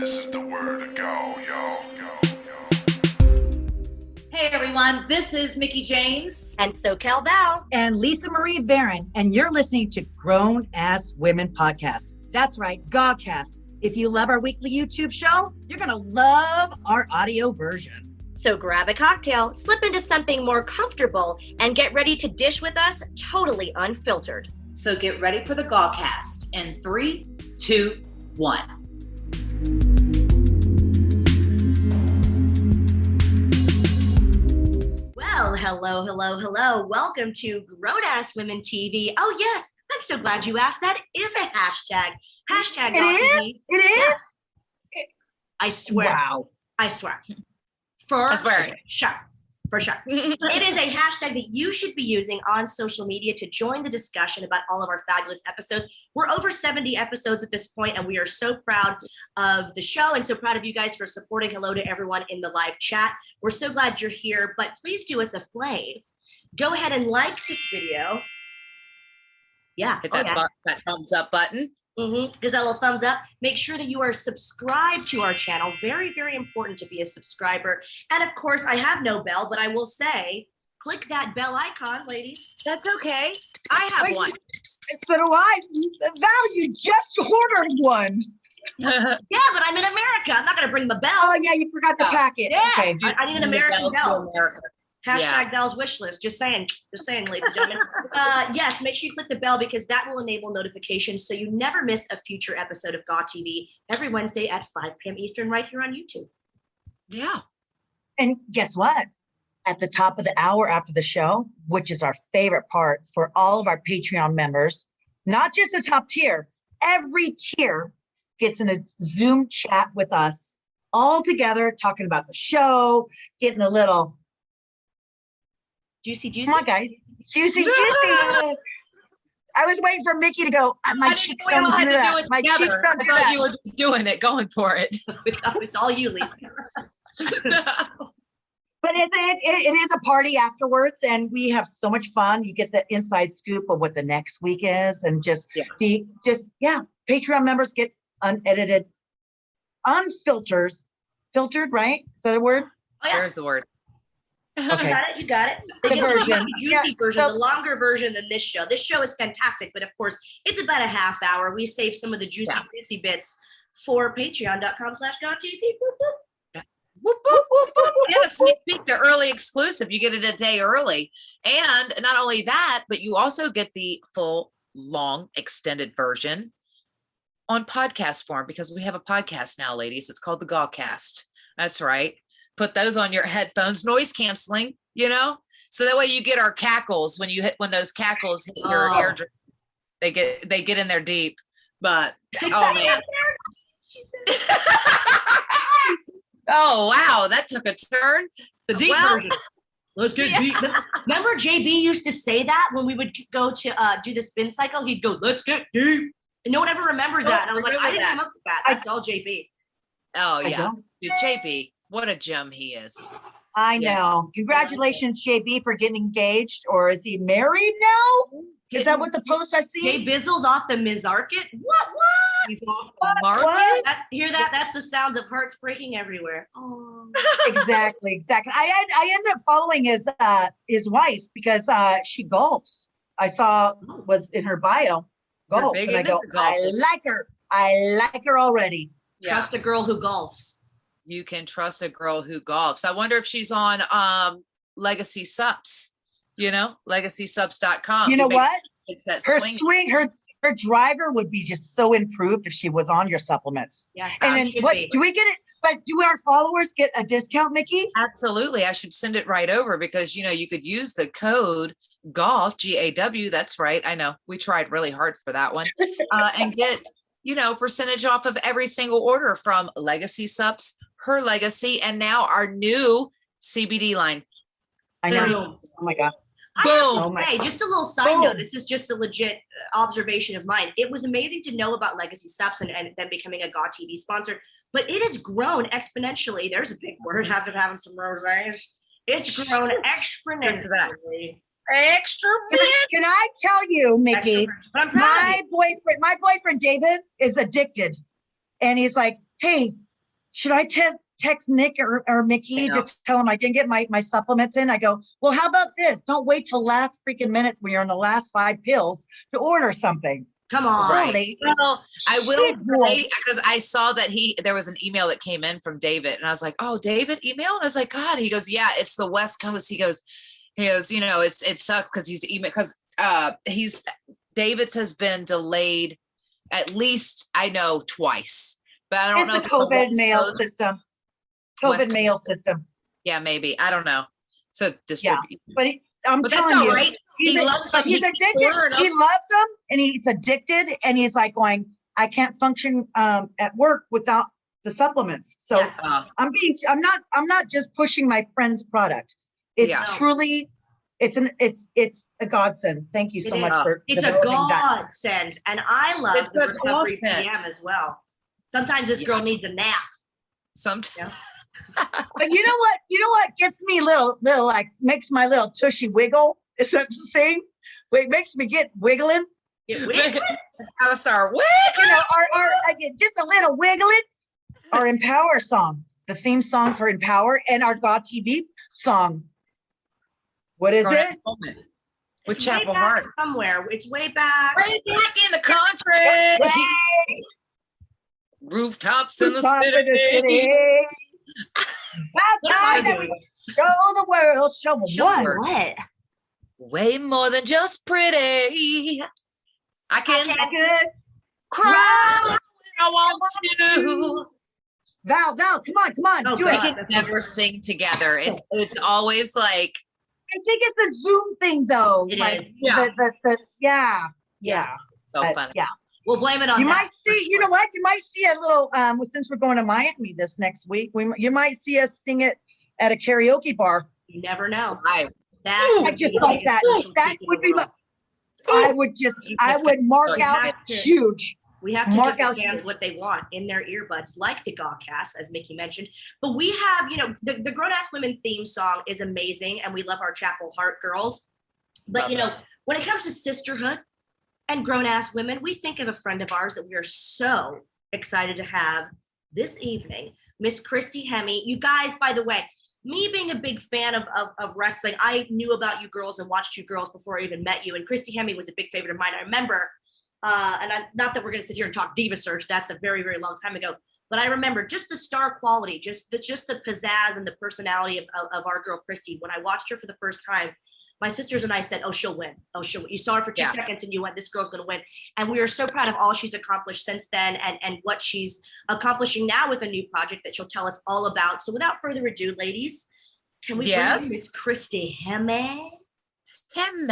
This is the word to go, y'all. Go, yo. Hey everyone, this is Mickie James. And so Cal Val. and Lisa Marie Varon, and you're listening to Grown Ass Women Podcast. That's right, Gawcast. If you love our weekly YouTube show, you're going to love our audio version. So grab a cocktail, slip into something more comfortable, and get ready to dish with us totally unfiltered. So get ready for the Gawcast in three, two, one. Well, hello, hello, hello. Welcome to Grown Ass Women TV. Oh, yes, I'm so glad you asked. That is a hashtag. Hashtag It GawTV. is? It is? I swear. Wow. I swear. For I swear. sure. For sure. it is a hashtag that you should be using on social media to join the discussion about all of our fabulous episodes. We're over 70 episodes at this point, and we are so proud of the show and so proud of you guys for supporting. Hello to everyone in the live chat. We're so glad you're here, but please do us a flav. Go ahead and like this video. Yeah. Hit oh that, bu- that thumbs up button. Mm-hmm. Gives that little thumbs up. Make sure that you are subscribed to our channel. Very, very important to be a subscriber. And of course, I have no bell, but I will say, click that bell icon, ladies. That's okay. I have Wait. one. So do I. Val, you just ordered one. Yeah, but I'm in America. I'm not going to bring the bell. Oh, yeah, you forgot the Oh. packet. yeah, Okay. I, I need an American bells to bell. America. Hashtag Yeah. Dell's wish list. Just saying. Just saying, ladies and gentlemen. uh, yes, make sure you click the bell because that will enable notifications so you never miss a future episode of GAW TV every Wednesday at 5 p.m. Eastern right here on YouTube. Yeah. And guess what? At the top of the hour after the show, which is our favorite part for all of our Patreon members, not just the top tier, every tier gets in a Zoom chat with us all together, talking about the show, getting a little, Juicy, juicy. come on, guys, juicy, juicy. I was waiting for Mickie to go, "Uh, my I didn't cheeks know we all don't had do that. do it My cheeks don't I do thought that. you were just doing it, going for it. it's all you, Lisa. But it, it, it, it is a party afterwards, and we have so much fun. You get the inside scoop of what the next week is, and just Yeah. the just yeah. Patreon members get unedited, unfiltered, filtered. Right? Is that a word? Oh, yeah. There's the word. You Okay. got it. You got it. The get version. The juicy version, so- the longer version than this show. This show is fantastic, but of course, it's about a half hour. We save some of the juicy, Yeah. juicy bits for patreon.com slash GAWTV. Whoop, whoop. Whoop, whoop, whoop, whoop, whoop. Yeah, sneak peek, the early exclusive. You get it a day early. And not only that, but you also get the full, long, extended version on podcast form because we have a podcast now, ladies. It's called the Gawcast. That's right. Put those on your headphones, noise canceling, you know? So that way you get our cackles when you hit when those cackles hit your Oh. eardrum. They get they get in there deep. But oh man. Oh wow, that took a turn. the deep Well- version. Let's get Yeah. deep. Remember JB used to say that when we would go to uh, do the spin cycle? He'd go, let's get deep. And no one ever remembers Don't that. And I was like, I remember didn't that. come up with that. I- That's all JB. Oh yeah. don't. Dude, JB, what a gem he is. I Yeah. know. Congratulations, JB, for getting engaged, or is he married now? Is that what the post I see? Jay Bizzle's off the Mizarket. What? What? He's off the market? What? That, hear that? That's the sound of hearts breaking everywhere. Oh. exactly, exactly. I I I ended up following his uh his wife because uh she golfs. I saw was in her bio You're golf, and I go. I like her. I like her already. Yeah, Trust a girl who golfs. You can trust a girl who golfs. I wonder if she's on um Legacy Sups, you know, legacysups.com. you know He what? makes that Her swing. swing, her her driver would be just so improved if she was on your supplements. Yes. And then what be. do we get it? But do our followers get a discount, Mickie? Absolutely. I should send it right over because you know you could use the code golf G-A-W. That's right. I know. We tried really hard for that one. Uh, and get, you know, percentage off of every single order from Legacy Sups, her legacy, and now our new CBD line. I know. Boom. Oh my god. I have Boom. to Oh my say, just a little side note. This is just a legit observation of mine. It was amazing to know about Legacy Sups and, and them becoming a GAW TV sponsor, but it has grown exponentially. There's a big word having having some roses. It's grown exponentially. Extra Can I- Can I tell you, Mickie? But I'm proud of my you. boyfriend, my boyfriend David is addicted. And he's like, hey, should I te- text Nick or, or Mickie, know. just tell him I didn't get my, my supplements in? I go, well, how about this? Don't wait till last freaking minutes when you're on the last five pills to order something. Come on. Right. Really? Well, I will say because I saw that he there was an email that came in from David, and I was like, "Oh, David email?" And I was like, "God," he goes, "Yeah, it's the West Coast." He goes, "He goes, you know, it's it sucks because he's email because uh he's David's has been delayed at least I know twice, but I don't It's know the if it's COVID West mail Coast- system. West COVID mail Coast. system. Yeah, maybe I don't know. So distribute, But he, I'm but that's telling all you, right. he's, He a- loves but them. he's He addicted. ordered He them. loves them and he's addicted and he's like going, I can't function um, at work without the supplements. So Yes. Uh, I'm being, I'm not, I'm not just pushing my friend's product. It's Yeah. truly, it's an, it's, it's a godsend. Thank you so It much is. for. It's a developing that. godsend. And I love It's the a recovery godsend. PM as well. Sometimes this girl needs a nap. sometimes But you know what, you know what gets me little, little like, makes my little tushy wiggle? Is that the same? Wait, makes me get wiggling? Get with- I start what? you know, or, or I get just a little wiggling. Our Empower song, the theme song for Empower, and our GAW TV song. What is Our it? moment. With It's way Chapel back Heart. Somewhere. It's way back. Way back in the country. Hey, Rooftops in the top of city. the city. About What am I time that doing? show the world, show them Show what. what? Way more than just pretty. I can can't- Good. cry when I want to. Val, Val, come on, come on, Oh, do We it. God. I can never sing together. It's it's always like I think it's a Zoom thing, though. It like, is. Yeah. The, the, the, yeah, yeah. so but, funny. yeah. We'll blame it on You that might see, you know what? You might see a little, um, since we're going to Miami this next week, we, you might see us sing it at a karaoke bar. You never know. I, That I just be thought that, biggest that would be my. I would just, I would mark you out have to- huge. We have to Mark give out the fans what they want in their earbuds, like the Gawcast, as Mickie mentioned. But we have, you know, the, the Grown Ass Women theme song is amazing, and we love our Chapel Hart girls. But Love you it. know, when it comes to sisterhood and grown ass women, we think of a friend of ours that we are so excited to have this evening, Miss Christy Hemme. You guys, by the way, me being a big fan of, of, of wrestling, I knew about you girls and watched you girls before I even met you. And Christy Hemme was a big favorite of mine. I remember, uh, and I, not that we're going to sit here and talk diva search. That's a very, very long time ago. But I remember just the star quality, just the just the pizzazz and the personality of, of, of our girl Christy. When I watched her for the first time, my sisters and I said, "Oh, she'll win. Oh, she'll." win." You saw her for two Yeah. seconds, and you went, "This girl's going to win." And we are so proud of all she's accomplished since then, and and what she's accomplishing now with a new project that she'll tell us all about. So, without further ado, ladies, can we bring in Miss Christy Hemme? Hemme.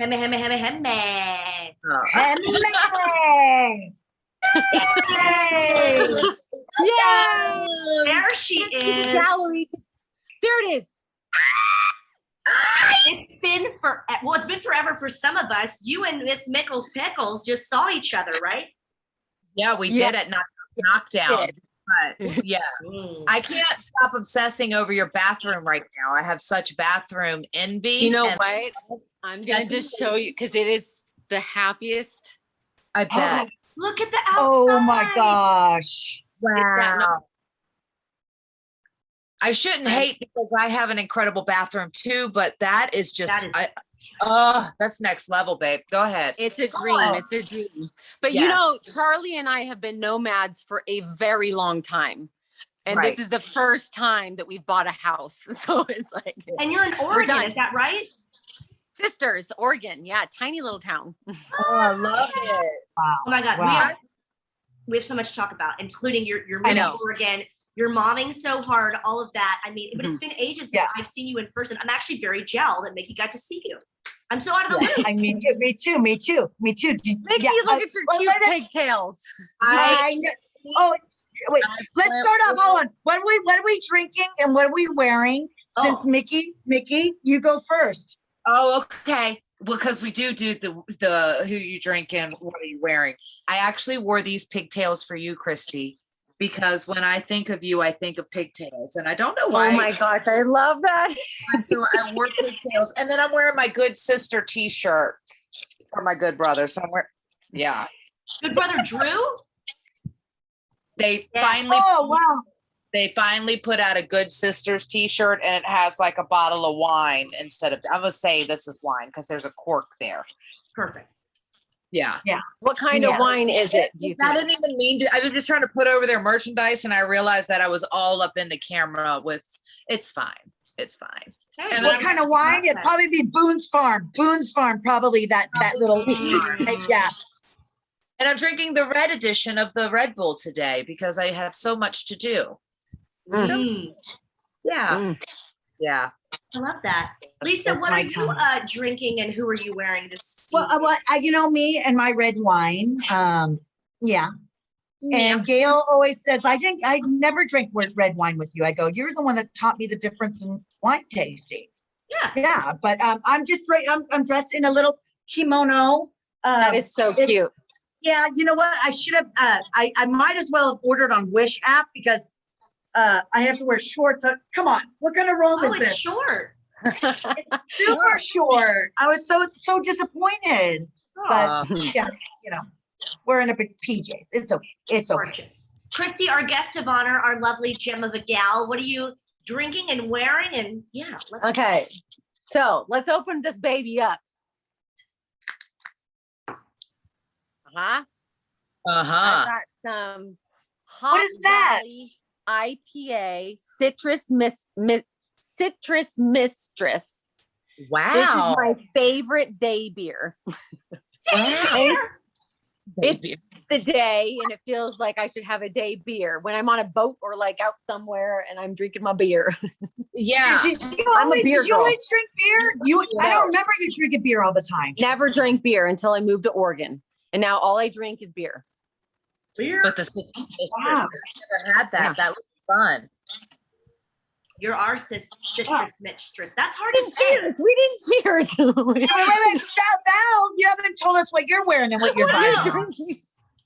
Hemme, Hemme, Hemme, Hemme. Oh. Hey! Hey! Yay! There she is. Gallery. There it is. It's been for well, it's been forever for some of us. You and Miss Mickles Pickles just saw each other, right? Yeah, we Yeah. did it knock, knockdown. But yeah, Mm. I can't stop obsessing over your bathroom right now. I have such bathroom envy. You know and what? I'm gonna just show you because it is the happiest. I bet. Look at the outside. Oh my gosh. Wow. I shouldn't hate because I have an incredible bathroom too, but that is just, That is- I, oh, that's next level, babe. Go ahead. It's a dream. Oh. It's a dream. But Yeah. you know, Charlie and I have been nomads for a very long time. And Right. this is the first time that we've bought a house. So it's like And you're in Oregon, is that right? sisters, Oregon. Yeah, tiny little town. Oh, I love it. Wow. Oh my God, we have we have so much to talk about, including your your move to. Oregon, your momming so hard, all of that. I mean, but it's Mm-hmm. been ages since Yeah. I've seen you in person. I'm actually very gel that Mickie got to see you. I'm so out of the loop. I mean, yeah, me too, me too, me too. Did- Mickie, yeah, look I- at your well, cute pigtails. I, I. Oh, wait, let's start off. Hold on. What are we, what are we drinking and what are we wearing? Since Oh. Mickie, Mickie, you go first. oh, okay. Because we do do the the who you drinking, what are you wearing? I actually wore these pigtails for you, Christy, because when I think of you, I think of pigtails, and I don't know oh why. Oh my gosh, I love that. And so I wore pigtails, and then I'm wearing my good sister T-shirt for my good brother. So I'm wearing, yeah. Good brother Drew. They Yeah. finally Oh, wow. they finally put out a good sisters t-shirt and it has like a bottle of wine instead of I'm gonna say this is wine because there's a cork there. Perfect. Yeah. Yeah. What kind Yeah. of wine is it? do you I think? didn't even mean to. I was just trying to put over their merchandise and I realized that I was all up in the camera with it's fine. It's fine. Hey, And What I'm- kind of wine? It'd probably be Boone's Farm. Boone's Farm, probably that, that little, yeah. And I'm drinking the red edition of the Red Bull today because I have so much to do. Mm, Yeah. Mm. Yeah. I love that. Lisa, That's what my are you uh, drinking and who are you wearing this? Well, uh, well, I, you know me and my red wine. Um, yeah. And Gail always says, I drink, I never drink red- red wine with you. I go, you're the one that taught me the difference in wine tasting. Yeah. Yeah, but um, I'm just right. I'm, I'm dressed in a little kimono. That Uh, is so it- cute. yeah, you know what? I should have, uh, I, I might as well have ordered on Wish app because uh, I have to wear shorts. Uh, come on, what kind of robe Oh, is it's this? short. It's super short. I was so, so disappointed. But Uh, yeah, you know, wearing a big PJs. It's okay. It's okay. Gorgeous. Christy, our guest of honor, our lovely gem of a gal. What are you drinking and wearing? And yeah, let's Okay, so let's open this baby up. Uh-huh. uh-huh. I got some Hop is that? Valley IPA citrus miss, mi- citrus mistress. Wow. This is my favorite day beer. Wow. It's Baby. the day and it feels like I should have a day beer when I'm on a boat or like out somewhere and I'm drinking my beer. Yeah. Did you I'm a always, beer did you girl. always drink beer? You, I don't remember you drinking beer all the time. Never drank beer until I moved to Oregon. And now all I drink is beer. Beer. But the citrus, citrus, Wow. I never had that. Yeah. That was fun. You're our sis, citrus Yeah. mistress. That's hard to didn't say. cheers. We didn't cheers. Wait, wait, wait, wait. Val, Val, you haven't told us what you're wearing and what you're What you buying.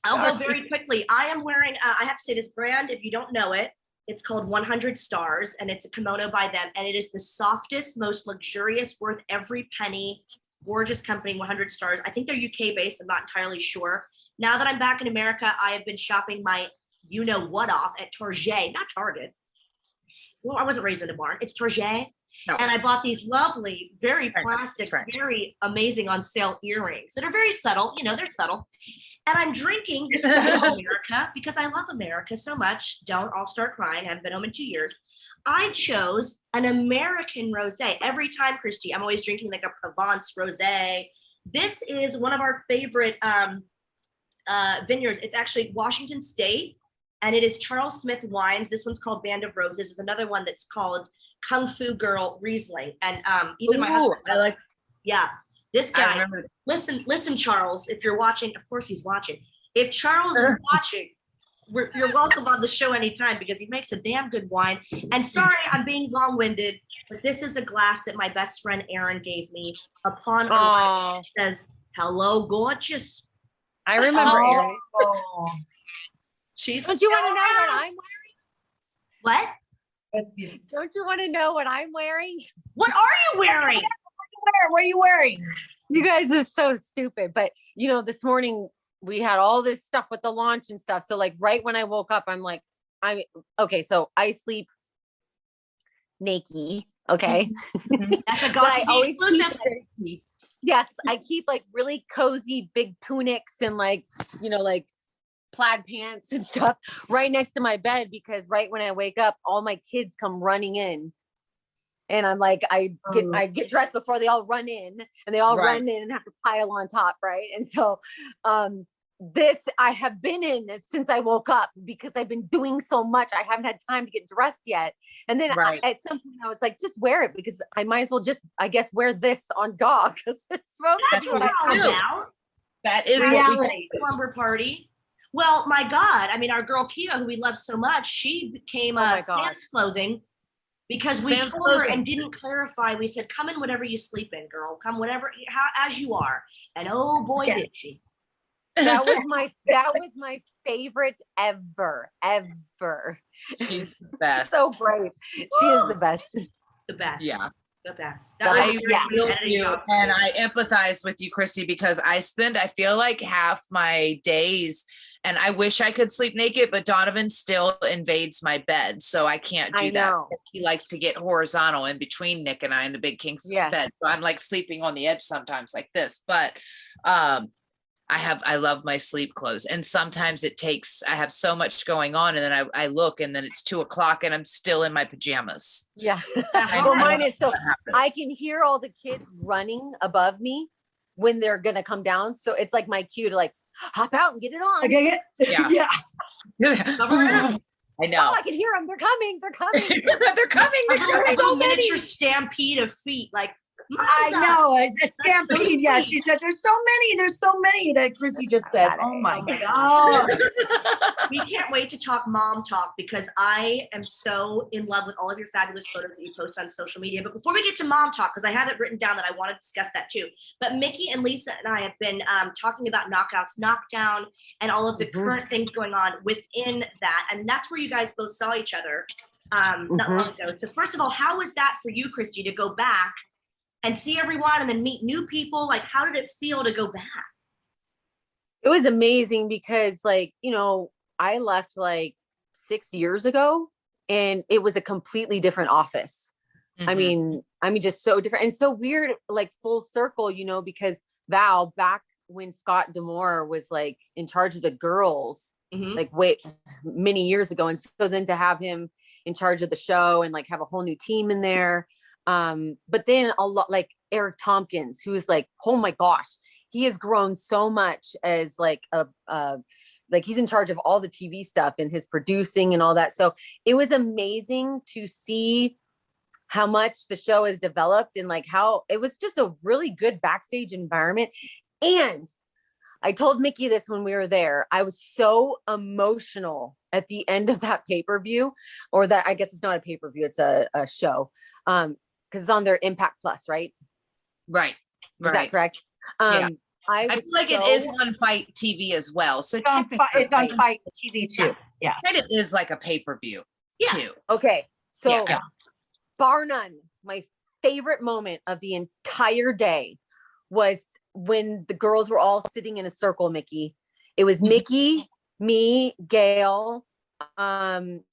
I'll go very quickly. I am wearing, uh, I have to say this brand, if you don't know it, it's called 100 Stars and it's a kimono by them. And it is the softest, most luxurious, worth every penny, gorgeous company, 100 Stars. I think they're UK based. I'm not entirely sure. Now that I'm back in America, I have been shopping my you know what off at Target, not Target. Well, I wasn't raised in a barn. It's Target. No. And I bought these lovely, very plastic, very amazing on sale earrings that are very subtle. You know, they're subtle. And I'm drinking America because I love America so much. Don't all start crying. I haven't been home in two years. I chose an American rosé. Every time, Christy, I'm always drinking like a Provence rosé. This is one of our favorite um, uh, vineyards. It's actually Washington State, and it is Charles Smith Wines. This one's called Band of Roses. There's another one that's called Kung Fu Girl Riesling, and um, even my Ooh, husband. I like Yeah, this guy listen, listen, Charles, if you're watching, of course he's watching. If Charles is watching, we're, you're welcome on the show anytime because he makes a damn good wine. And sorry, I'm being long-winded, but this is a glass that my best friend Aaron gave me upon arrival. Says, "Hello, gorgeous." I remember Oh. She's Don't you want to know what. I'm wearing? What? Don't you want to know what I'm wearing? What are you wearing? Where, what are you wearing? You guys is so stupid. But you know, this morning we had all this stuff with the launch and stuff. So like right when I woke up, I'm like, I'm okay. So I sleep naked. Okay. Mm-hmm. Mm-hmm. That's a But I always exclusive. Yes, I keep like really cozy big tunics and like, you know, like plaid pants and stuff right next to my bed because right when I wake up, all my kids come running in. And I'm like, I get Oh. I get dressed before they all run in and they all Right. run in and have to pile on top, right? And so um this I have been in since I woke up because I've been doing so much. I haven't had time to get dressed yet. And then I- at some point I was like, just wear it because I might as well just, I guess, wear this on dog because it's supposed That's to what be. we're all do. about. that is what we Reality. slumber party. Well, my God, I mean, our girl Kia, who we love so much, she became Oh uh, my. Sam's clothing because we Sam's told her and didn't clarify. We said, "Come in whatever you sleep in, girl. Come whatever how, as you are." And oh boy, Yeah. did she! That was my, that was my favorite ever, ever. She's the best. So brave. She is the best. The best. yeah. the best. But was I a very yeah. feel you and I empathize with you, Christy, because I spend, I feel like half my days And I wish I could sleep naked, but Donovan still invades my bed. So I can't do I that. know. He likes to get horizontal in between Nick and I in the big king s- Yes. bed. So I'm like sleeping on the edge sometimes like this. But um I have I love my sleep clothes. And sometimes it takes I have so much going on and then I, I look and then it's two o'clock and I'm still in my pajamas. Yeah. I Well, mine is so I can hear all the kids running above me when they're gonna come down. So it's like my cue to like hop out and get it on. I Okay, Yeah. yeah. I know. Oh, know. I can hear them. They're coming. They're coming. they're coming. They're A coming. little miniature stampede of feet, like I know, it's a That's so stampede. Yeah, she said, there's so many, there's so many that Chrissy just said. Oh my Oh God. we can't wait to talk mom talk because I am so in love with all of your fabulous photos that you post on social media. But before we get to mom talk, because I have it written down that I want to discuss that too. But Mickie and Lisa and I have been um, talking about knockouts, knockdown, and all of the Mhm. current things going on within that. And that's where you guys both saw each other um, not Mhm. long ago. So first of all, how was that for you, Christy, to go back and see everyone and then meet new people? Like, how did it feel to go back? it was amazing because like you know i left like six years ago and it was a completely different office i Mhm. mean i mean just so different and so weird like full circle you know because val back when scott d'amore was like in charge of the girls Mhm. like wait many years ago and so then to have him in charge of the show and like have a whole new team in there um but then a lot like eric tompkins who's like oh my gosh he has grown so much as like a uh like he's in charge of all the tv stuff and his producing and all that so it was amazing to see how much the show has developed and like how it was just a really good backstage environment and I told Mickie this when we were there. I was so emotional at the end of that pay per view, or that I guess it's not a pay per view, it's a, a show. Um, because it's on their Impact Plus, right? Right. Is that Right. correct? Um, Yeah. I, I feel like it is on Fite TV as well. So It's on, it's on Fight Fite TV too. Yeah. kind of is like a pay per view Yeah. too. Okay, so Yeah. Yeah. bar none, my favorite moment of the entire day was when the girls were all sitting in a circle, Mickie. It was Mhm. Mickie, me, Gail, um,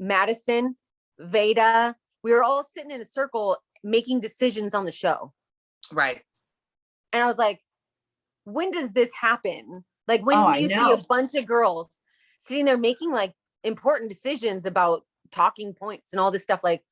Madison, Veda. We were all sitting in a circle making decisions on the show. Right. And I was like, when does this happen? Like when Oh, I you see a bunch of girls sitting there making like important decisions about talking points and all this stuff like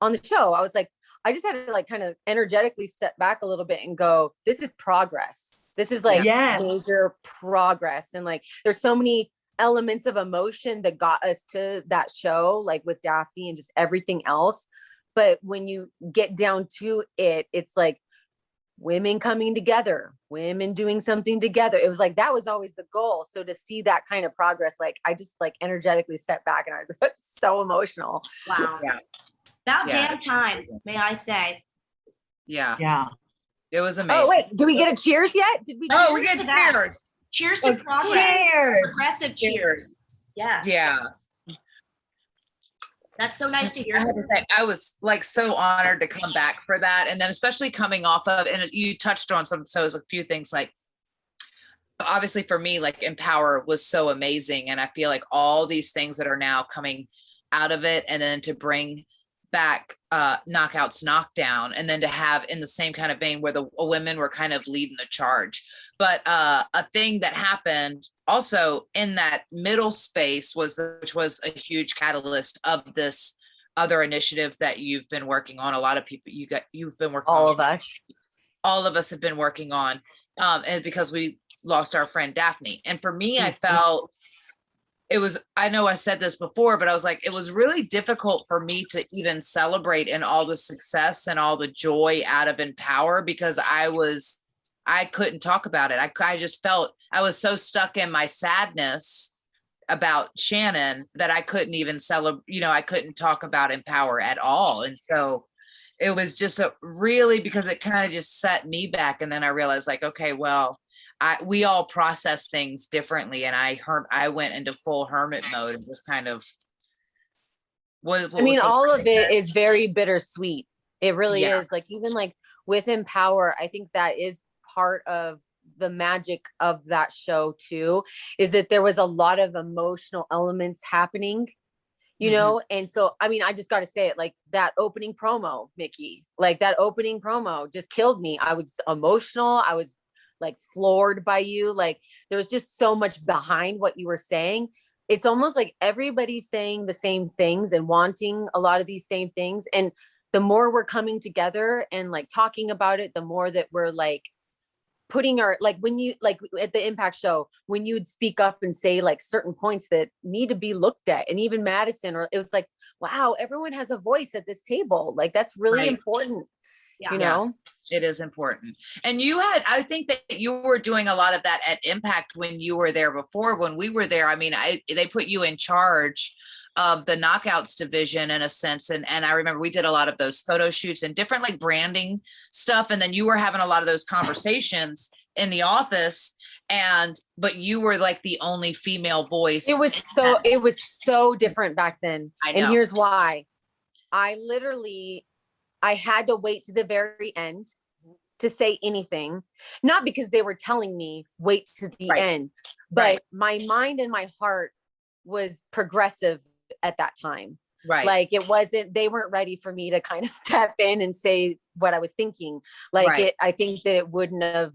on the show, I was like, I just had to like kind of energetically step back a little bit and go, this is progress. This is like Yes. major progress. And like there's so many elements of emotion that got us to that show, like with Daffney and just everything else. But when you get down to it, it's like women coming together, women doing something together. It was like that was always the goal. So to see that kind of progress, like I just like energetically stepped back and I was so emotional. Wow. Yeah. About Yeah, damn time, may I say. Yeah. Yeah. It was oh, amazing. Oh wait, do we get a cheers yet? Did we? Oh, we get cheers. Cheers to Oh, progress. Cheers. Progressive cheers. Yeah. Yeah. That's so nice to hear. I to say, I was like so honored to come back for that. And then especially coming off of, and you touched on some, so it was a few things like, obviously for me, like Empower was so amazing. And I feel like all these things that are now coming out of it, and then to bring back uh knockouts knockdown and then to have in the same kind of vein where the women were kind of leading the charge but uh a thing that happened also in that middle space was which was a huge catalyst of this other initiative that you've been working on a lot of people you got you've been working All on of us. all of us have been working on um and because we lost our friend daffney and for me i Mhm. felt it was i know i said this before but i was like it was really difficult for me to even celebrate in all the success and all the joy out of empower because i was i couldn't talk about it i, I just felt i was so stuck in my sadness about shannon that i couldn't even celebrate you know i couldn't talk about empower at all and so it was just a really because it kind of just set me back and then i realized like okay well i we all process things differently and i herm i went into full hermit mode and just kind of what, what I mean, all of it said? very bittersweet. It really Yeah. is. Like even like with Empower, I think that is part of the magic of that show too is that there was a lot of emotional elements happening you Mhm. know? And so i mean i just got to say it like that opening promo mickie like that opening promo just killed me. I was emotional i was like floored by you like there was just so much behind what you were saying. It's almost like everybody's saying the same things and wanting a lot of these same things and the more we're coming together and like talking about it the more that we're like putting our like when you like at the impact show when you'd speak up and say like certain points that need to be looked at and even madison or it was like wow everyone has a voice at this table like that's really Right. important Yeah. you Yeah. know It is important. And you had, I think that you were doing a lot of that at Impact when you were there before. When we were there, I mean, I they put you in charge of the knockouts division in a sense. And and I remember we did a lot of those photo shoots and different like branding stuff. And then you were having a lot of those conversations in the office. And but you were like the only female voice. it was so it was so different back then I and here's why i literally i had to wait to the very end to say anything not because they were telling me wait to the Right. end but Right. my mind and my heart was progressive at that time right. like it wasn't they weren't ready for me to kind of step in and say what i was thinking like Right. it i think that it wouldn't have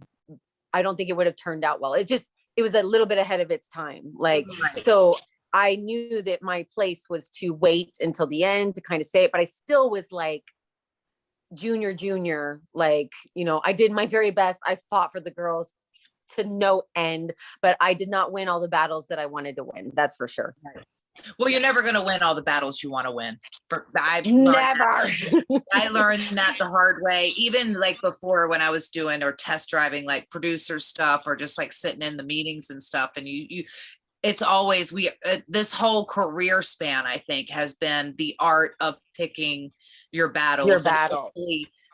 i don't think it would have turned out well it just it was a little bit ahead of its time like Right. so I knew that my place was to wait until the end to kind of say it, but I still was like junior, junior. Like, you know, I did my very best. I fought for the girls to no end, but I did not win all the battles that I wanted to win. That's for sure. Well, you're never going to win all the battles you want to win. For I've learned that. Never. I learned that the hard way, even like before when I was doing or test driving like producer stuff or just like sitting in the meetings and stuff. And you, you, it's always we, uh, this whole career span, I think, has been the art of picking your battles, and battle.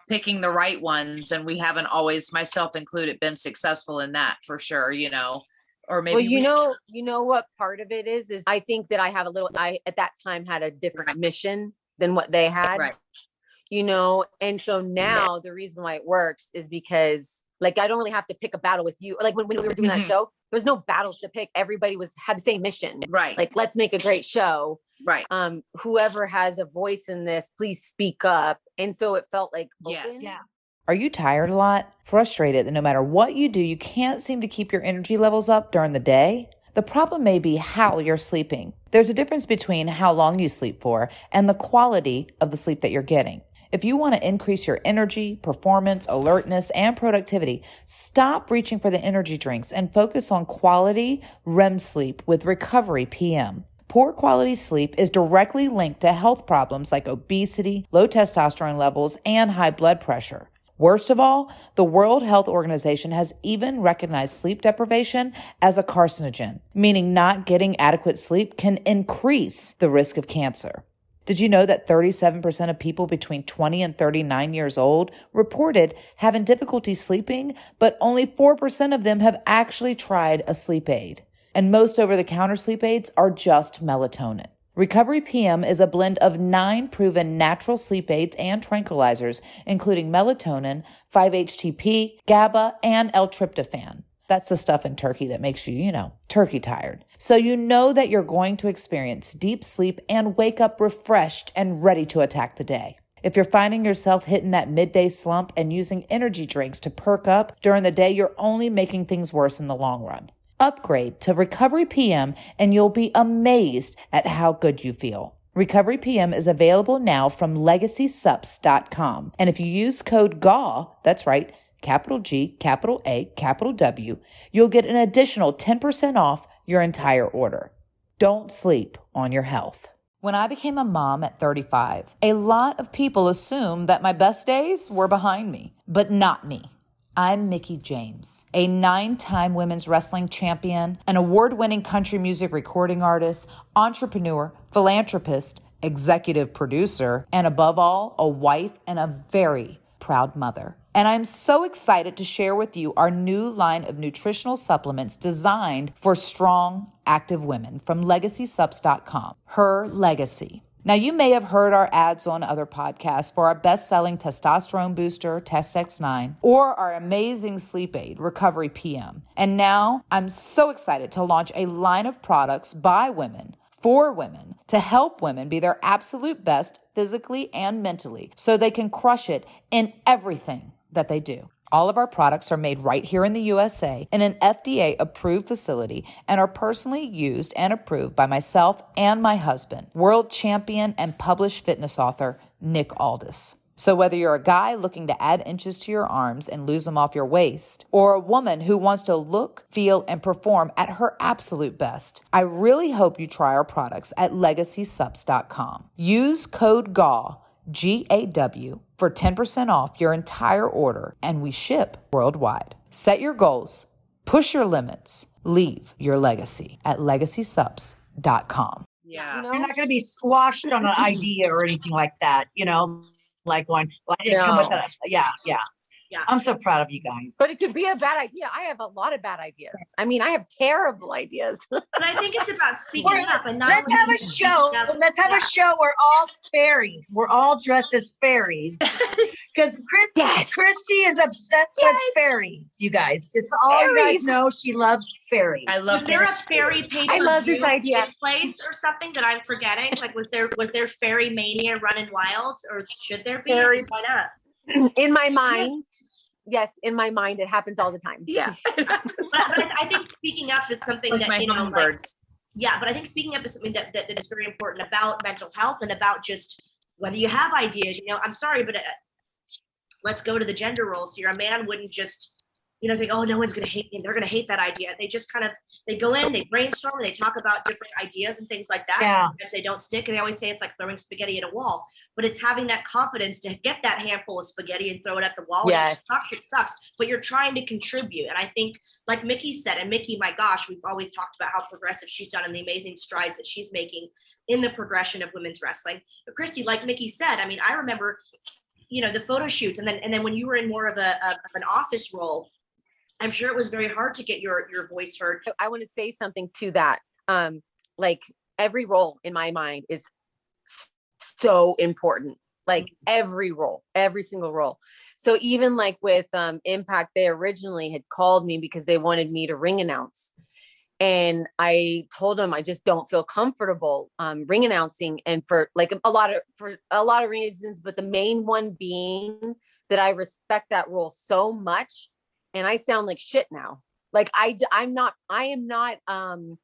picking the right ones. And we haven't always, myself included, been successful in that for sure, you know, or maybe well, you we- know, you know what part of it is, is I think that I have a little, I at that time had a different Right. mission than what they had. right, you know and so now the reason why it works is because like i don't really have to pick a battle with you like when, when we were doing Mhm. that show there was no battles to pick everybody was had the same mission right, like let's make a great show right. um whoever has a voice in this please speak up and so it felt like Yes. open. Yeah. Are you tired a lot? Frustrated that no matter what you do, you can't seem to keep your energy levels up during the day? The problem may be how you're sleeping. There's a difference between how long you sleep for and the quality of the sleep that you're getting. If you want to increase your energy, performance, alertness, and productivity, stop reaching for the energy drinks and focus on quality REM sleep with Recovery PM. Poor quality sleep is directly linked to health problems like obesity, low testosterone levels, and high blood pressure. Worst of all, the World Health Organization has even recognized sleep deprivation as a carcinogen, meaning not getting adequate sleep can increase the risk of cancer. Did you know that 37% of people between 20 and 39 years old reported having difficulty sleeping, but only 4% of them have actually tried a sleep aid? And most over the counter sleep aids are just melatonin. Recovery PM is a blend of nine proven natural sleep aids and tranquilizers, including melatonin, 5-HTP, GABA, and L-tryptophan. That's the stuff in turkey that makes you, you know, turkey tired. So you know that you're going to experience deep sleep and wake up refreshed and ready to attack the day. If you're finding yourself hitting that midday slump and using energy drinks to perk up during the day, you're only making things worse in the long run. Upgrade to Recovery PM and you'll be amazed at how good you feel. Recovery PM is available now from legacysups.com. And if you use code GAW, that's right, capital G, capital A, capital W, you'll get an additional 10% off your entire order. Don't sleep on your health. When I became a mom at 35, a lot of people assumed that my best days were behind me, but not me. I'm Mickie James, a nine time women's wrestling champion, an award winning country music recording artist, entrepreneur, philanthropist, executive producer, and above all, a wife and a very proud mother. And I'm so excited to share with you our new line of nutritional supplements designed for strong, active women from legacysups.com. Her Legacy. Now, you may have heard our ads on other podcasts for our best selling testosterone booster, Test X9, or our amazing sleep aid, Recovery PM. And now I'm so excited to launch a line of products by women for women to help women be their absolute best physically and mentally so they can crush it in everything that they do. All of our products are made right here in the USA in an FDA approved facility and are personally used and approved by myself and my husband, world champion and published fitness author Nick Aldis. So, whether you're a guy looking to add inches to your arms and lose them off your waist, or a woman who wants to look, feel, and perform at her absolute best, I really hope you try our products at legacysups.com. Use code GAW, G A W, for 10% off your entire order, and we ship worldwide. Set your goals, push your limits, leave your legacy at legacysups.com. Yeah. You know? You're not going to be squashed on an idea or anything like that, you know, like one. well, I didn't come with No. that. Yeah, yeah. Yeah. I'm so proud of you guys. But it could be a bad idea. I have a lot of bad ideas. I mean, I have terrible ideas. But I think it's about speaking Or up and not. Let's have a show. Let's have Yeah. a show where all fairies, we're all dressed as fairies. Because Chris, Yes. Christy is obsessed with fairies, you guys. Just all you guys know she loves fairies. I love Was there a fairy pay I love this idea. place or something that I'm forgetting? Like, was there was there fairy mania running wild, or should there be? Fairy- Why not? in my mind, yes, in my mind, it happens all the time. Yeah. But, but I, I think speaking up is something like that my you know, like, yeah. But I think speaking up is something that, that that is very important about mental health and about just whether you have ideas. You know, I'm sorry, but uh, let's go to the gender roles here. A man wouldn't just you know think, oh, no one's gonna hate me. They're gonna hate that idea. They just kind of they go in, they brainstorm, they talk about different ideas and things like that. Yeah. Sometimes they don't stick, and they always say it's like throwing spaghetti at a wall. But it's having that confidence to get that handful of spaghetti and throw it at the wall. Yes. it sucks, it sucks. But you're trying to contribute, and I think, like Mickie said, and Mickie, my gosh, we've always talked about how progressive she's done and the amazing strides that she's making in the progression of women's wrestling. But Christy, like Mickie said, I mean, I remember, you know, the photo shoots, and then and then when you were in more of a of an office role, I'm sure it was very hard to get your your voice heard. I want to say something to that. Um, like every role in my mind is so important. Like every role, every single role. So even like with um Impact, they originally had called me because they wanted me to ring announce. And I told them I just don't feel comfortable um ring announcing and for like a lot of for a lot of reasons, but the main one being that I respect that role so much and I sound like shit now. Like I, I'm not i am not um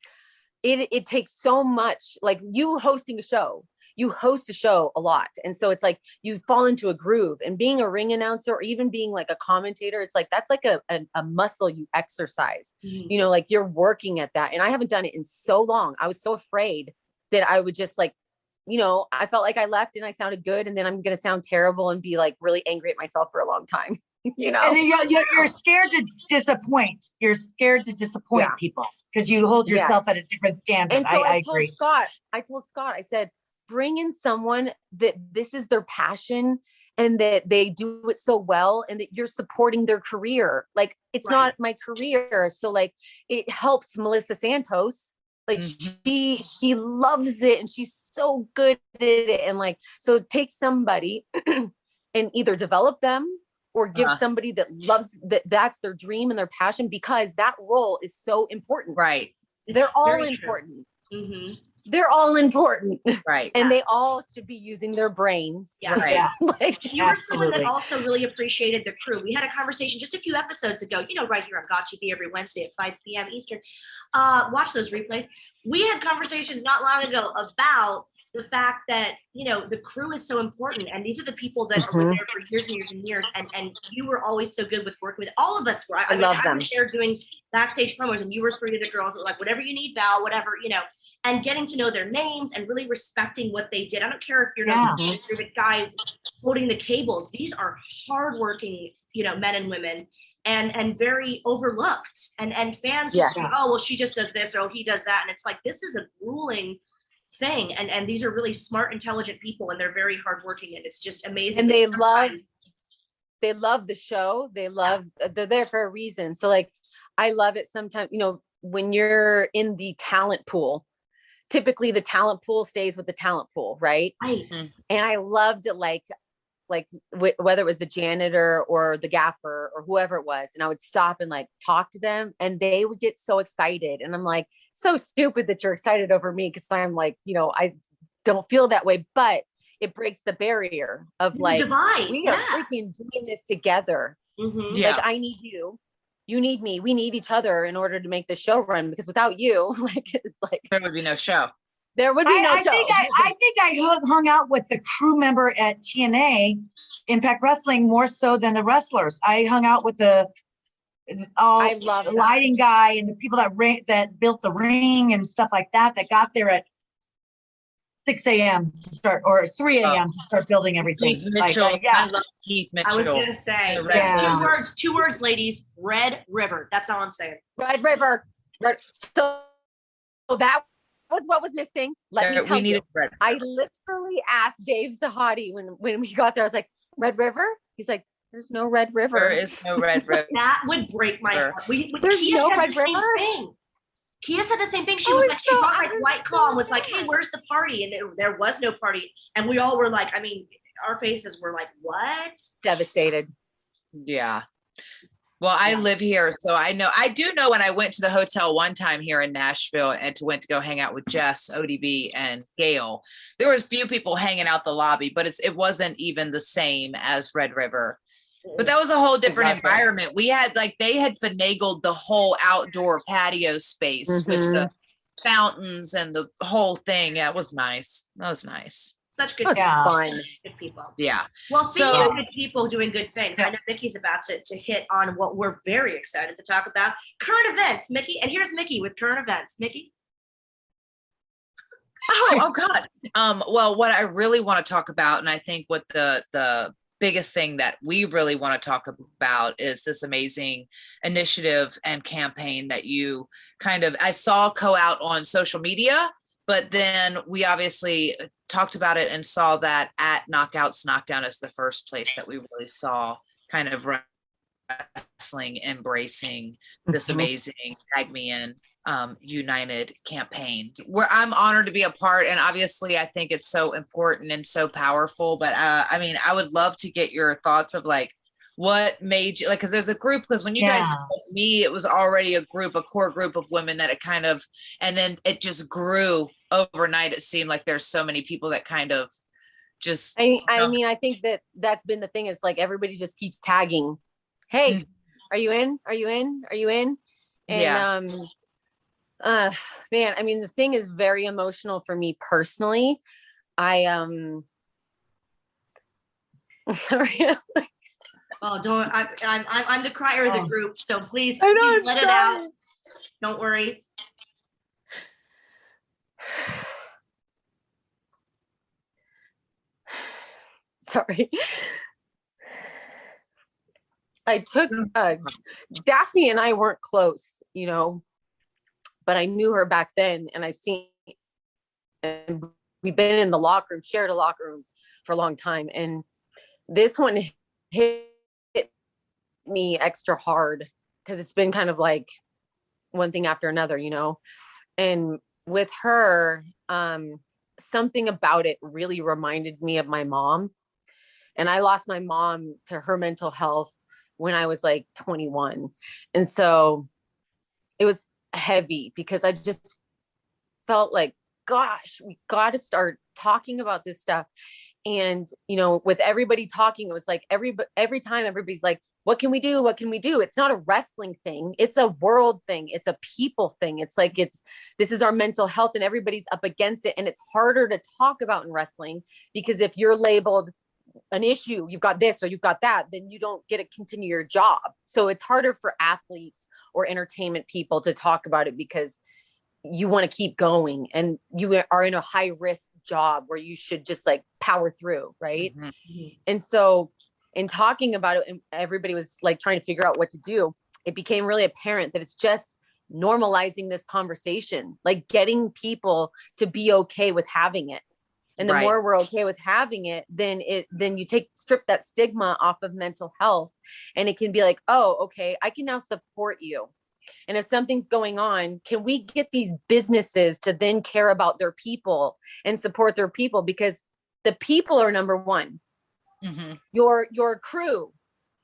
it it takes so much like you hosting a show you host a show a lot. And so it's like you fall into a groove and being a ring announcer or even being like a commentator it's like that's like a, a, a muscle you exercise. You know like you're working at that. And i haven't done it in so long. I was so afraid that i would just like you know i felt like i left and i sounded good and then i'm going to sound terrible and be like really angry at myself for a long time you know And then you're, you're, you're scared to disappoint. You're scared to disappoint Yeah. people because you hold Yeah. yourself at a different standard. And I, so I, I told agree. Scott, I told Scott, I said, bring in someone that this is their passion and that they do it so well and that you're supporting their career. Like it's Right. not my career. So like it helps Melissa Santos. Like Mhm. she she loves it and she's so good at it. And like so take somebody and either develop them or give Uh-huh. somebody that loves that that's their dream and their passion because that role is so important. Right. They're It's all very true. important Mhm. they're all important Right. and they all should be using their brains Yeah. Right. Yeah. like You were someone that also really appreciated the crew. We had a conversation just a few episodes ago, you know, right here on GAW TV every Wednesday at 5 p.m. Eastern. Uh, watch those replays. We had conversations not long ago about the fact that, you know, the crew is so important. And these are the people that were Mhm. there for years and years and years. And, and you were always so good with working with all of us were. I, I mean, love I them. was there doing backstage promos and you were three of the girls that were like, whatever you need, Val, whatever, you know, and getting to know their names and really respecting what they did. I don't care if you're, Yeah. not, if you're the guy holding the cables. These are hardworking, you know, men and women and and very overlooked. And and fans just Yes. think, oh well, she just does this or oh, he does that. And it's like this is a grueling thing. And and these are really smart, intelligent people and they're very hardworking. And it's just amazing. And that they sometimes- love- they love the show they love uh, they're there for a reason so like i love it sometimes you know when you're in the talent pool typically the talent pool stays with the talent pool, right? Right. and I loved it like like wh- whether it was the janitor or the gaffer or whoever it was and I would stop and like talk to them and they would get so excited and I'm like so stupid that you're excited over me because I'm like you know I don't feel that way but it breaks the barrier of like divide. we are yeah. freaking doing this together Mhm. Yeah. like I need you you need me we need each other in order to make the show run because without you like it's like There would be no show. There would be I, no I show think I, I think I hung, hung out with the crew member at TNA Impact Wrestling more so than the wrestlers. I hung out with the all I love that. lighting guy and the people that ran, that built the ring and stuff like that that got there at 6 a.m. to start or 3 a.m. to start building everything. Keith Like, Mitchell. uh, yeah. I love Keith I was gonna say The two Red Yeah. River. words, two words, ladies. Red River. That's all I'm saying. Red River. So, so that was what was missing. Let There- me tell we needed you. red. I literally asked Dave Sahadi when when we got there. I was like, "Red River." He's like, "There's no Red River." There is no red river. That would break my heart. We, we There's Kia no Red the same River? thing. Kia said the same thing. She Oh, was it's like, she so brought like White Claw and was like, "Hey, where's the party?" And there, there was no party, and we all were like, I mean, our faces were like, "What?" Devastated. Yeah. Well, I Yeah. live here, so I know. I do know when I went to the hotel one time here in Nashville and to went to go hang out with Jess, ODB, and Gail. There was a few people hanging out the lobby, but it's it wasn't even the same as Red River. But that was a whole different Exactly. environment. We had like they had finagled the whole outdoor patio space with the mm-hmm. fountains and the whole thing. Yeah, it was nice. That was nice. Such good, That was Yeah. fun. good people. Yeah. Well, speaking So- of good people doing good things, I know Mickie's about to, to hit on what we're very excited to talk about current events, Mickie. And here's Mickie with current events. Mickie, Oh, oh God. Um, well, what I really want to talk about, and I think what the the biggest thing that we really want to talk about is this amazing initiative and campaign that you kind of I saw co out on social media, but then we obviously talked about it and saw that at Knockouts Knockdown is the first place that we really saw kind of wrestling embracing this Mhm. amazing tag me in um, united campaign where i'm honored to be a part and obviously i think it's so important and so powerful but uh, i mean i would love to get your thoughts of like what made you like because there's a group because when you guys Yeah. called me it was already a group a core group of women that it kind of and then it just grew overnight it seemed like there's so many people that kind of just I, I mean, I think that that's been the thing is like everybody just keeps tagging. Hey, Mm. are you in? Are you in? Are you in? And Yeah. um uh man, I mean the thing is very emotional for me personally. I um sorry. oh, don't. I, I'm, I'm, I'm the crier of the Oh. group, so please, I know, please I'm let it out. Don't worry. sorry. I took uh, Daffney and I weren't close, you know, but I knew her back then, and I've seen, and we've been in the locker room, shared a locker room for a long time, and this one hit me extra hard because it's been kind of like one thing after another, you know, and with her, um, something about it really reminded me of my mom and I lost my mom to her mental health when I was like 21. And so it was heavy because I just felt like, gosh, we got to start talking about this stuff. And, you know, with everybody talking, it was like every, every time everybody's like, what can we do? What can we do? It's not a wrestling thing. It's a world thing. It's a people thing. It's like, it's, this is our mental health and everybody's up against it. And it's harder to talk about in wrestling because if you're labeled an issue, you've got this or you've got that, then you don't get to continue your job. So it's harder for athletes or entertainment people to talk about it because you want to keep going and you are in a high risk job where you should just like power through, right? Mhm. And so in talking about it, and everybody was like trying to figure out what to do, it became really apparent that it's just normalizing this conversation, like getting people to be okay with having it. And the right. more we're okay with having it, then it then you take strip that stigma off of mental health and it can be like, "Oh, okay, I can now support you." And if something's going on, can we get these businesses to then care about their people and support their people because the people are number 1 mm-hmm. your your crew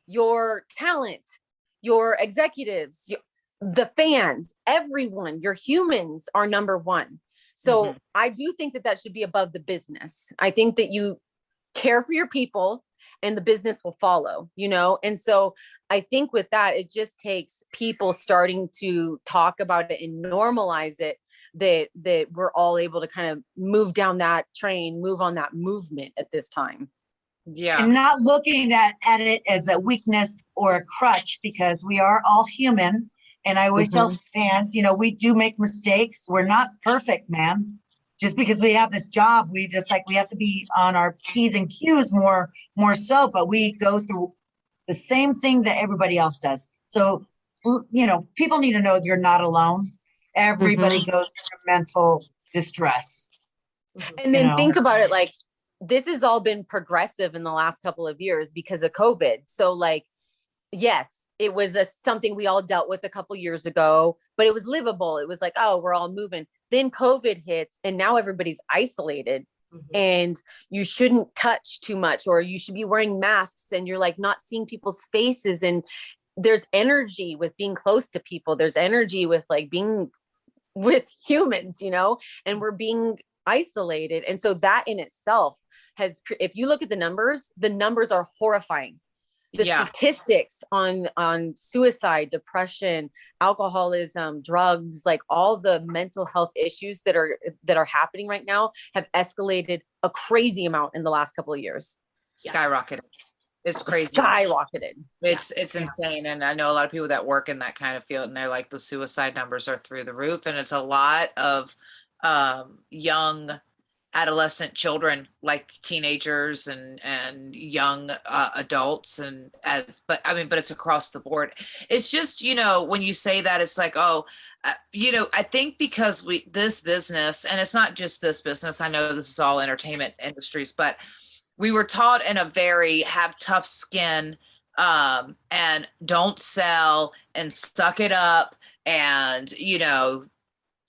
your talent your executives your, the fans everyone your humans are number one so mm-hmm. i do think that that should be above the business i think that you care for your people and the business will follow you know and so i think with that it just takes people starting to talk about it and normalize it that that we're all able to kind of move down that train move on that movement at this time yeah. And not looking at, at it as a weakness or a crutch because we are all human. And I always tell mm-hmm. fans, you know, we do make mistakes. We're not perfect, man. Just because we have this job, we just like we have to be on our P's and Q's more more so, but we go through the same thing that everybody else does. So you know, people need to know you're not alone. Everybody mm-hmm. goes through mental distress. Mm-hmm. And then know? think about it like this has all been progressive in the last couple of years because of COVID. So like yes, it was a something we all dealt with a couple years ago, but it was livable. It was like, oh, we're all moving. Then COVID hits and now everybody's isolated Mhm. and you shouldn't touch too much or you should be wearing masks and you're like not seeing people's faces and there's energy with being close to people there's energy with like being with humans you know and we're being isolated and so that in itself has if you look at the numbers the numbers are horrifying. The Yeah. statistics on on suicide depression alcoholism drugs like all the mental health issues that are that are happening right now have escalated a crazy amount in the last couple of years. Skyrocketed. It's crazy. skyrocketed. It's it's insane, and I know a lot of people that work in that kind of field, and they're like the suicide numbers are through the roof, and it's a lot of um, young adolescent children, like teenagers and and young uh, adults, and as but I mean, but it's across the board. It's just you know when you say that, it's like oh. Uh, you know, I think because we this business, and it's not just this business. I know this is all entertainment industries, but we were taught in a very have tough skin um, and don't sell and suck it up and you know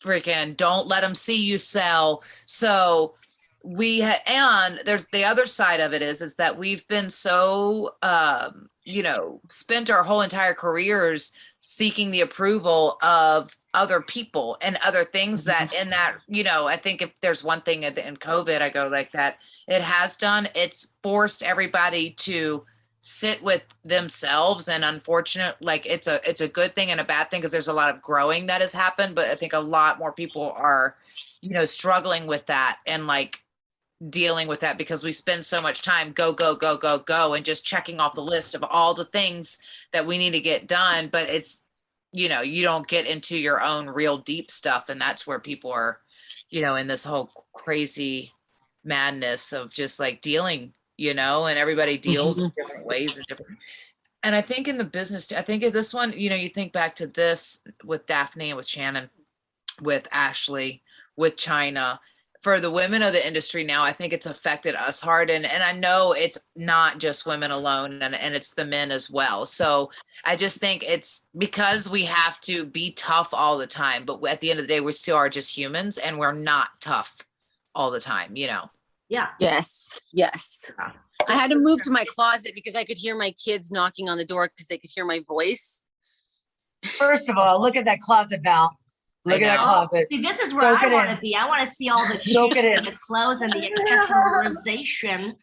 freaking don't let them see you sell. So we ha- and there's the other side of it is is that we've been so um you know spent our whole entire careers seeking the approval of other people and other things that in that you know i think if there's one thing in in covid i go like that it has done it's forced everybody to sit with themselves and unfortunate like it's a it's a good thing and a bad thing because there's a lot of growing that has happened but i think a lot more people are you know struggling with that and like dealing with that because we spend so much time go go go go go and just checking off the list of all the things that we need to get done but it's you know you don't get into your own real deep stuff and that's where people are you know in this whole crazy madness of just like dealing you know and everybody deals mm-hmm. in different ways and different and i think in the business i think this one you know you think back to this with daffney and with shannon with ashley with chyna for the women of the industry now i think it's affected us hard and, and i know it's not just women alone and, and it's the men as well so i just think it's because we have to be tough all the time but at the end of the day we still are just humans and we're not tough all the time you know Yeah. Yes, yes. Yeah. I had to move to my closet because I could hear my kids knocking on the door because they could hear my voice. First of all, look at that closet, Val. Look at that closet. See, this is where Soak I want to be. I want to see all the shoes and the clothes and the accessorization.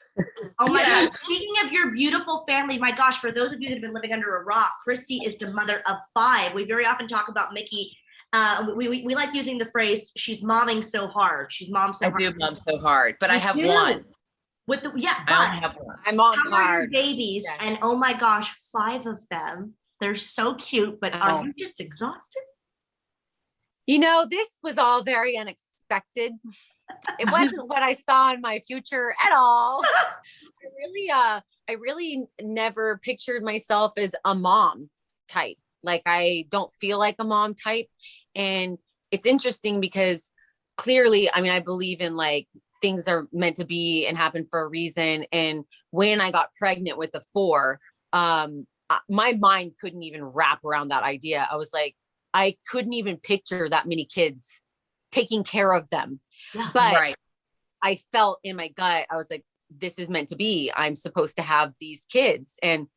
Oh my God. Speaking of your beautiful family, my gosh, for those of you that have been living under a rock, Christy is the mother of five. We very often talk about Mickie. Uh, we, we, we like using the phrase, she's momming so hard. She's mom so i hard. do mom so hard but i have do. one With the, yeah, i only but have one I'm on how are your hard. babies? Yes. And oh my gosh, five of them. They're so cute, but Oh. are you just exhausted? You know, this was all very unexpected. It wasn't what I saw in my future at all. I really uh I really never pictured myself as a mom type. Like I don't feel like a mom type and it's interesting because clearly I mean I believe in like things are meant to be and happen for a reason and when I got pregnant with the four um my mind couldn't even wrap around that idea. I was like I couldn't even picture that many kids taking care of them. Yeah. But right. I felt in my gut, I was like, this is meant to be. I'm supposed to have these kids. And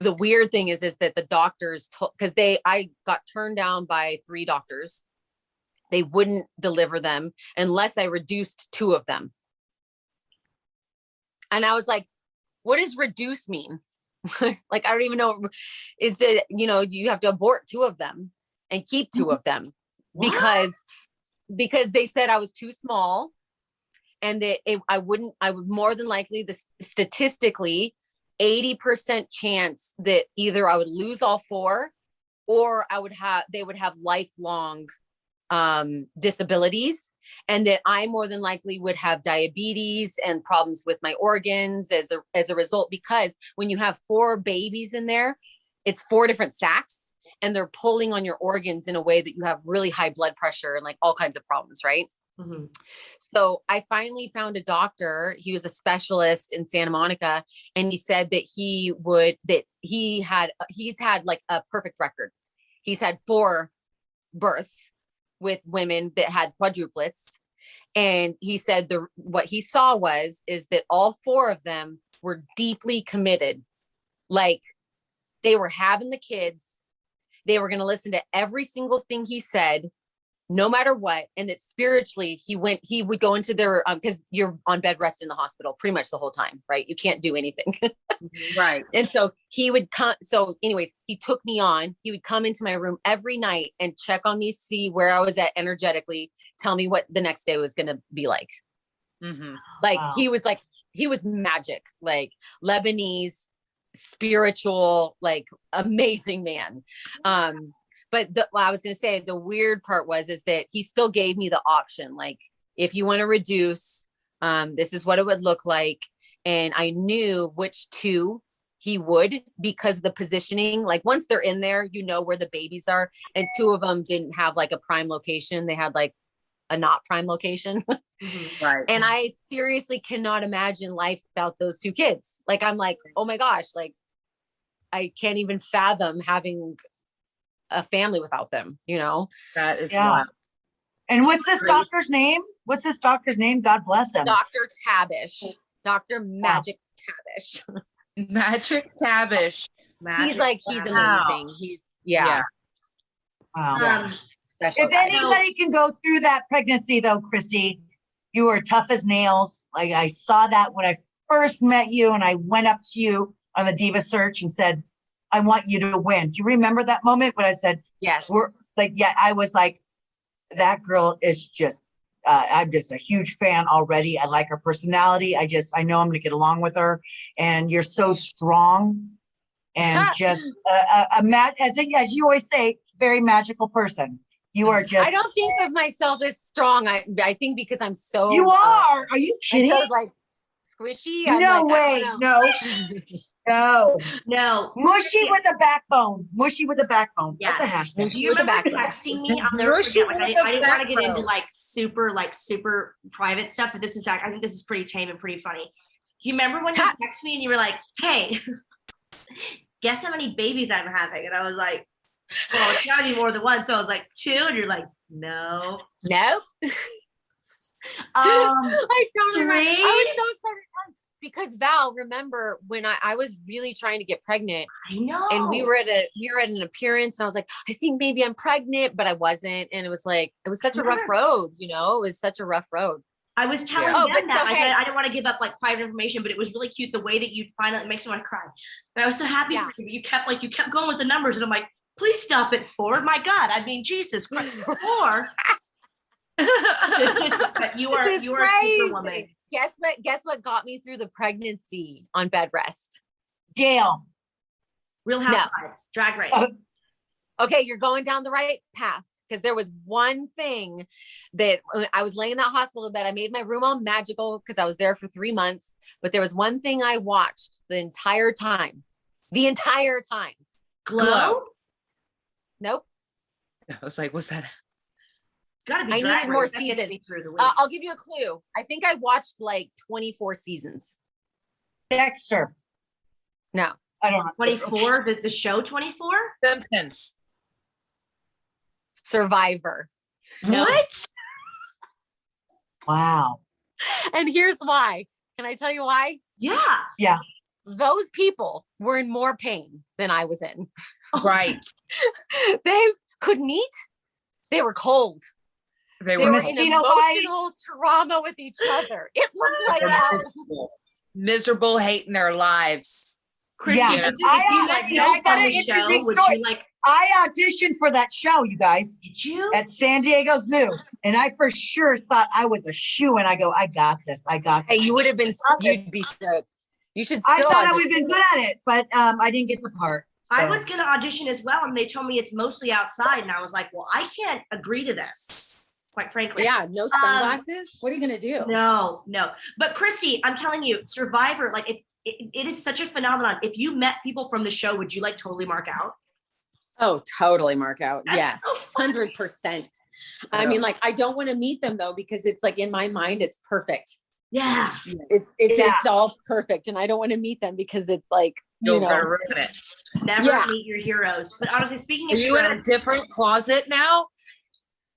the weird thing is, is that the doctors told, because they, I got turned down by three doctors. They wouldn't deliver them unless I reduced two of them. And I was like, what does reduce mean? like, I don't even know. Is it, you know, you have to abort two of them and keep 2 mm-hmm. of them What? because because they said I was too small and that it, I wouldn't I would more than likely the statistically 80% chance that either I would lose all four or I would have they would have lifelong um disabilities and that I more than likely would have diabetes and problems with my organs as a as a result because when you have four babies in there it's four different sacks and they're pulling on your organs in a way that you have really high blood pressure and like all kinds of problems, right? Mhm. So I finally found a doctor. He was a specialist in Santa Monica, and he said that he would that he had he's had like a perfect record. He's had four births with women that had quadruplets, and he said the what he saw was is that all four of them were deeply committed, like they were having the kids they were going to listen to every single thing he said no matter what and that spiritually he went he would go into their um because you're on bed rest in the hospital pretty much the whole time right? You can't do anything. Right. and so he would come so anyways he took me on. He would come into my room every night and check on me see where i was at energetically tell me what the next day was going to be like. Hmm like Wow. he was like he was magic like lebanese spiritual like amazing man. Um but the, what i was going to say the weird part was is that he still gave me the option like if you want to reduce um this is what it would look like and i knew which two he would because the positioning like once they're in there you know where the babies are and two of them didn't have like a prime location they had like a not prime location Mhm. Right. and I seriously cannot imagine life without those two kids. Like I'm like, oh my gosh, like I can't even fathom having a family without them, you know? that is Yeah. wild. And what's this Great. doctor's name? What's this doctor's name? God bless him. Dr. Tabish, Dr. Magic Tabish. Magic Tabish. He's like, he's Wow. amazing. He's yeah. Yeah. Wow. Um, If anybody can go through that pregnancy though, Christy, you were tough as nails. Like I saw that when I first met you and I went up to you on the Diva search and said, I want you to win. Do you remember that moment when I said, yes. we're like, yeah, I was like, that girl is just, uh, I'm just a huge fan already. I like her personality. I just, I know I'm gonna get along with her and you're so strong and just a, a, a mat, as, as you always say, very magical person. You are just. I don't think of myself as strong. I I think because I'm so You uh, are. Are you kidding? so like squishy. I'm no like, way. No. No. no. Mushy with a backbone. Mushy with a backbone. That's a hashtag. Do you With remember texting me? I'll never Roshi forget. Like, I, didn't- I didn't want to get into like super, like super private stuff, but this is, I think this is pretty tame and pretty funny. Do you remember when you texted me and you were like, "Hey, guess how many babies I'm having?" And I was like, "Well, it's gotta be more than one." So I was like, two, and you're like, "No." No. Um, I don't remember. I was three? so excited because Val, remember when I, I was really trying to get pregnant I know. and we were at a we were at an appearance and I was like, I think maybe I'm pregnant, but I wasn't. And it was like it was such a rough road, you know, it was such a rough road. I was telling Oh, them but that. I okay. said I didn't want to give up like private information, but it was really cute the way that you finally it makes me want to cry. But I was so happy Yeah. for you. but You kept like you kept going with the numbers, and I'm like, please stop at four. My God, I mean Jesus Christ, four. but you are you are a superwoman. Guess what? Guess what got me through the pregnancy on bed rest? Gail. Real No. Housewives, Drag Race. Uh, okay, you're going down the right path because there was one thing that when I was laying in that hospital bed. I made my room all magical because I was there for three months. But there was one thing I watched the entire time, the entire time. Glow. Nope. I was like, what's that? Got to be I needed more Race. That gets me seasons. through the. Uh, I'll give you a clue. I think I watched like 24 seasons. Dexter. No, I don't know. 24, the, the show 24? Simpsons. Survivor. What? Wow. And here's why. Can I tell you why? Yeah. Yeah. Those people were in more pain than I was in. Right. they couldn't eat. They were cold. They They were were cold. in Mosquito bites. emotional trauma with each other. It looked like They were that. miserable. miserable, hating their lives. Christy, Yeah. I- like I- got an the show, interesting story. like? I auditioned for that show, you guys, Did you? at San Diego Zoo. And I for sure thought I was a shoe. And I go, I got this. I got Hey, you would have been, you'd be sick. You should I still thought I would have been good at it, but um, I didn't get the part. I was going to audition as well, and they told me it's mostly outside, and I was like, well, I can't agree to this. Quite frankly. Yeah, no um, sunglasses. what are you gonna do? No, no. But Christy, I'm telling you, Survivor, like it, it, it is such a phenomenon. If you met people from the show, would you like totally mark out? Oh, totally mark out. That's yes. so. Hundred percent. I mean, like, I don't want to meet them though, because it's like in my mind, it's perfect. Yeah. It's it's Yeah. it's all perfect. And I don't want to meet them because it's like, you You're know, gonna ruin it. Never Yeah. meet your heroes. But honestly, speaking Are of you in a different closet now?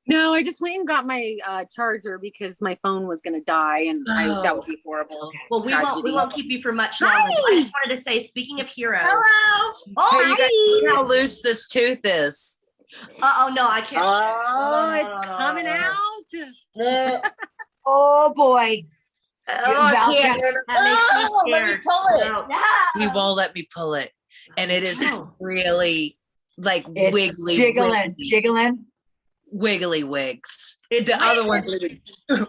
No, I just went and got my uh charger because my phone was gonna die and I, that would be horrible. well, we won't we won't keep you for much longer. I just wanted to say, speaking of heroes. Hello. Oh, Hey, you guys see how loose this tooth is. uh, oh no, I can't. Oh, No, it's no, no, coming no, no. out. No, Oh boy. Oh, I can't. that makes me Oh, let me pull it. no. You won't let me pull it. And it is No. really like It's wiggly, jiggling, wiggly, jiggling. Wiggly wigs. It's the other one, wiggly.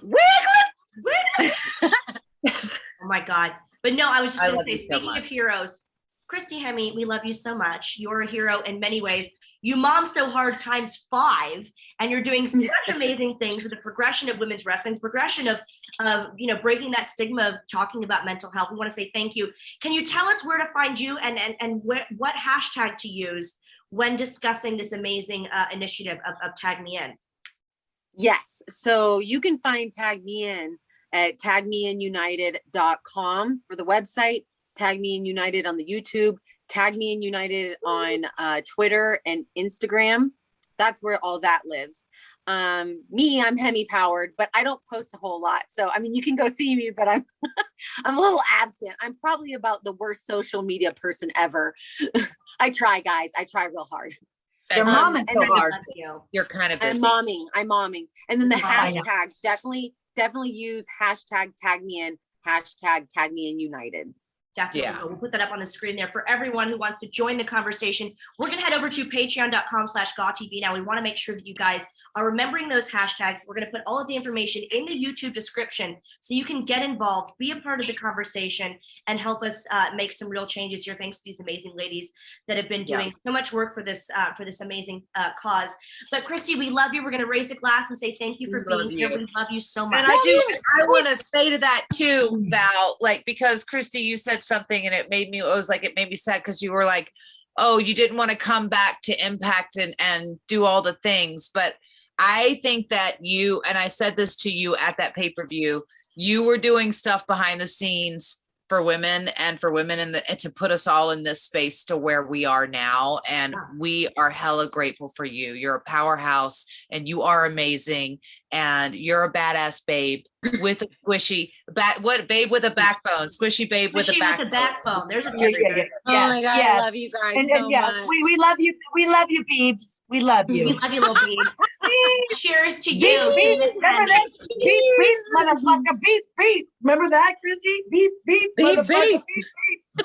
ones. Oh my God. But no, I was just I gonna say, so speaking of heroes, Christy Hemme, we love you so much. You're a hero in many ways. You mom so hard times five, and you're doing such amazing things with the progression of women's wrestling, progression of, of you know, breaking that stigma of talking about mental health. We want to say thank you. Can you tell us where to find you and and and where, what hashtag to use when discussing this amazing uh, initiative of, of Tag Me In? Yes. So you can find Tag Me In at tagmeinunited.com for the website, Tag Me In United on the YouTube, Tag Me In United on uh, Twitter and Instagram. That's where all that lives. Um, me, I'm Hemme powered, but I don't post a whole lot. So I mean, you can go see me, but I'm I'm a little absent. I'm probably about the worst social media person ever. I try, guys. I try real hard. Your mom Um, is and so then- hard. Bless you. You're kind of busy. I'm momming. I'm momming. And then the Oh, hashtags definitely, definitely use hashtag tag me in, hashtag tag me in united. Definitely. Yeah. We'll put that up on the screen there for everyone who wants to join the conversation. We're going to head over to patreon.com slash GawTV now. We want to make sure that you guys are remembering those hashtags. We're going to put all of the information in the YouTube description so you can get involved, be a part of the conversation, and help us uh, make some real changes here. Thanks to these amazing ladies that have been Yeah. doing so much work for this uh, for this amazing uh, cause. But Christy, we love you. We're going to raise a glass and say thank you for We being here. you. We love you so much. And I do, I want to say to that too, Val, like, because Christy, you said something and it made me, it was like, it made me sad because you were like, oh, you didn't want to come back to impact and, and do all the things. But I think that you, and I said this to you at that pay per view, you were doing stuff behind the scenes for women and for women and to put us all in this space to where we are now. And we are hella grateful for you. You're a powerhouse and you are amazing and you're a badass babe with a squishy back what babe with a backbone squishy babe with a Squishy backbone. with a backbone. There's a Yeah, yeah, yeah. Oh Yes, my God, yes. I love you guys And, so and yeah, much. we, we love you. We love you, Beebs. We love you. We love you, little beans. Cheers to you. Beep, beep. Remember that? ending. Beep, beep, motherfucker. Beep, beep. Remember that, Chrissy? Beep, beep, Beep, motherfucker. beep. Beep,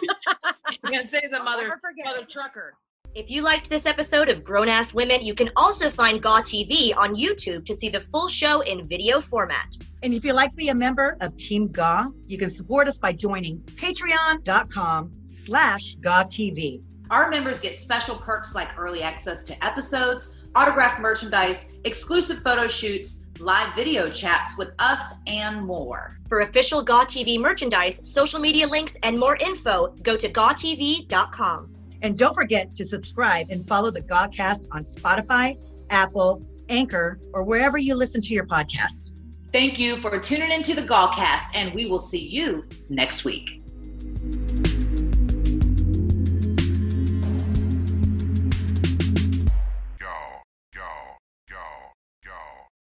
beep. You can say the mother mother trucker. If you liked this episode of Grown Ass Women, you can also find Gaw TV on YouTube to see the full show in video format. And if you'd like to be a member of Team Gaw, you can support us by joining patreon.com slash GAWTV. Our members get special perks like early access to episodes, autographed merchandise, exclusive photo shoots, live video chats with us, and more. For official Gaw TV merchandise, social media links, and more info, go to gawtv.com. And don't forget to subscribe and follow the Gawcast on Spotify, Apple, Anchor, or wherever you listen to your podcasts. Thank you for tuning into the Gawcast, and we will see you next week.